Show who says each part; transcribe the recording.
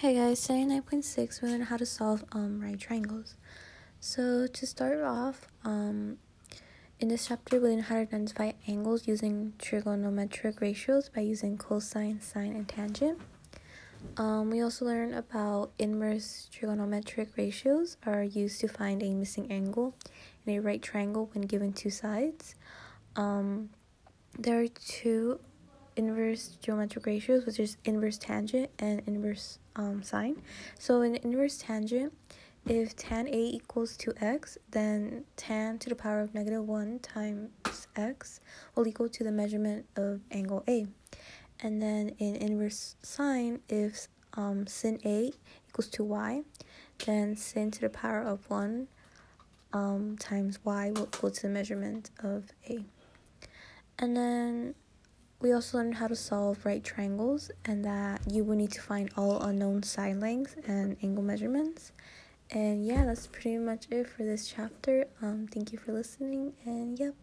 Speaker 1: Hey guys, today 9.6 we learn how to solve um, right triangles. So to start off, um, in this chapter we learn how to identify angles using trigonometric ratios by using cosine, sine, and tangent. Um, we also learn about inverse trigonometric ratios are used to find a missing angle in a right triangle when given two sides. Um, there are two inverse geometric ratios, which is inverse tangent and inverse um, sine. So in inverse tangent, if tan A equals to x, then tan to the power of negative 1 times x will equal to the measurement of angle A. And then in inverse sine, if um, sin A equals to y, then sin to the power of 1 um, times y will equal to the measurement of A. And then we also learned how to solve right triangles and that you will need to find all unknown side lengths and angle measurements. And yeah, that's pretty much it for this chapter. Um, thank you for listening and yep.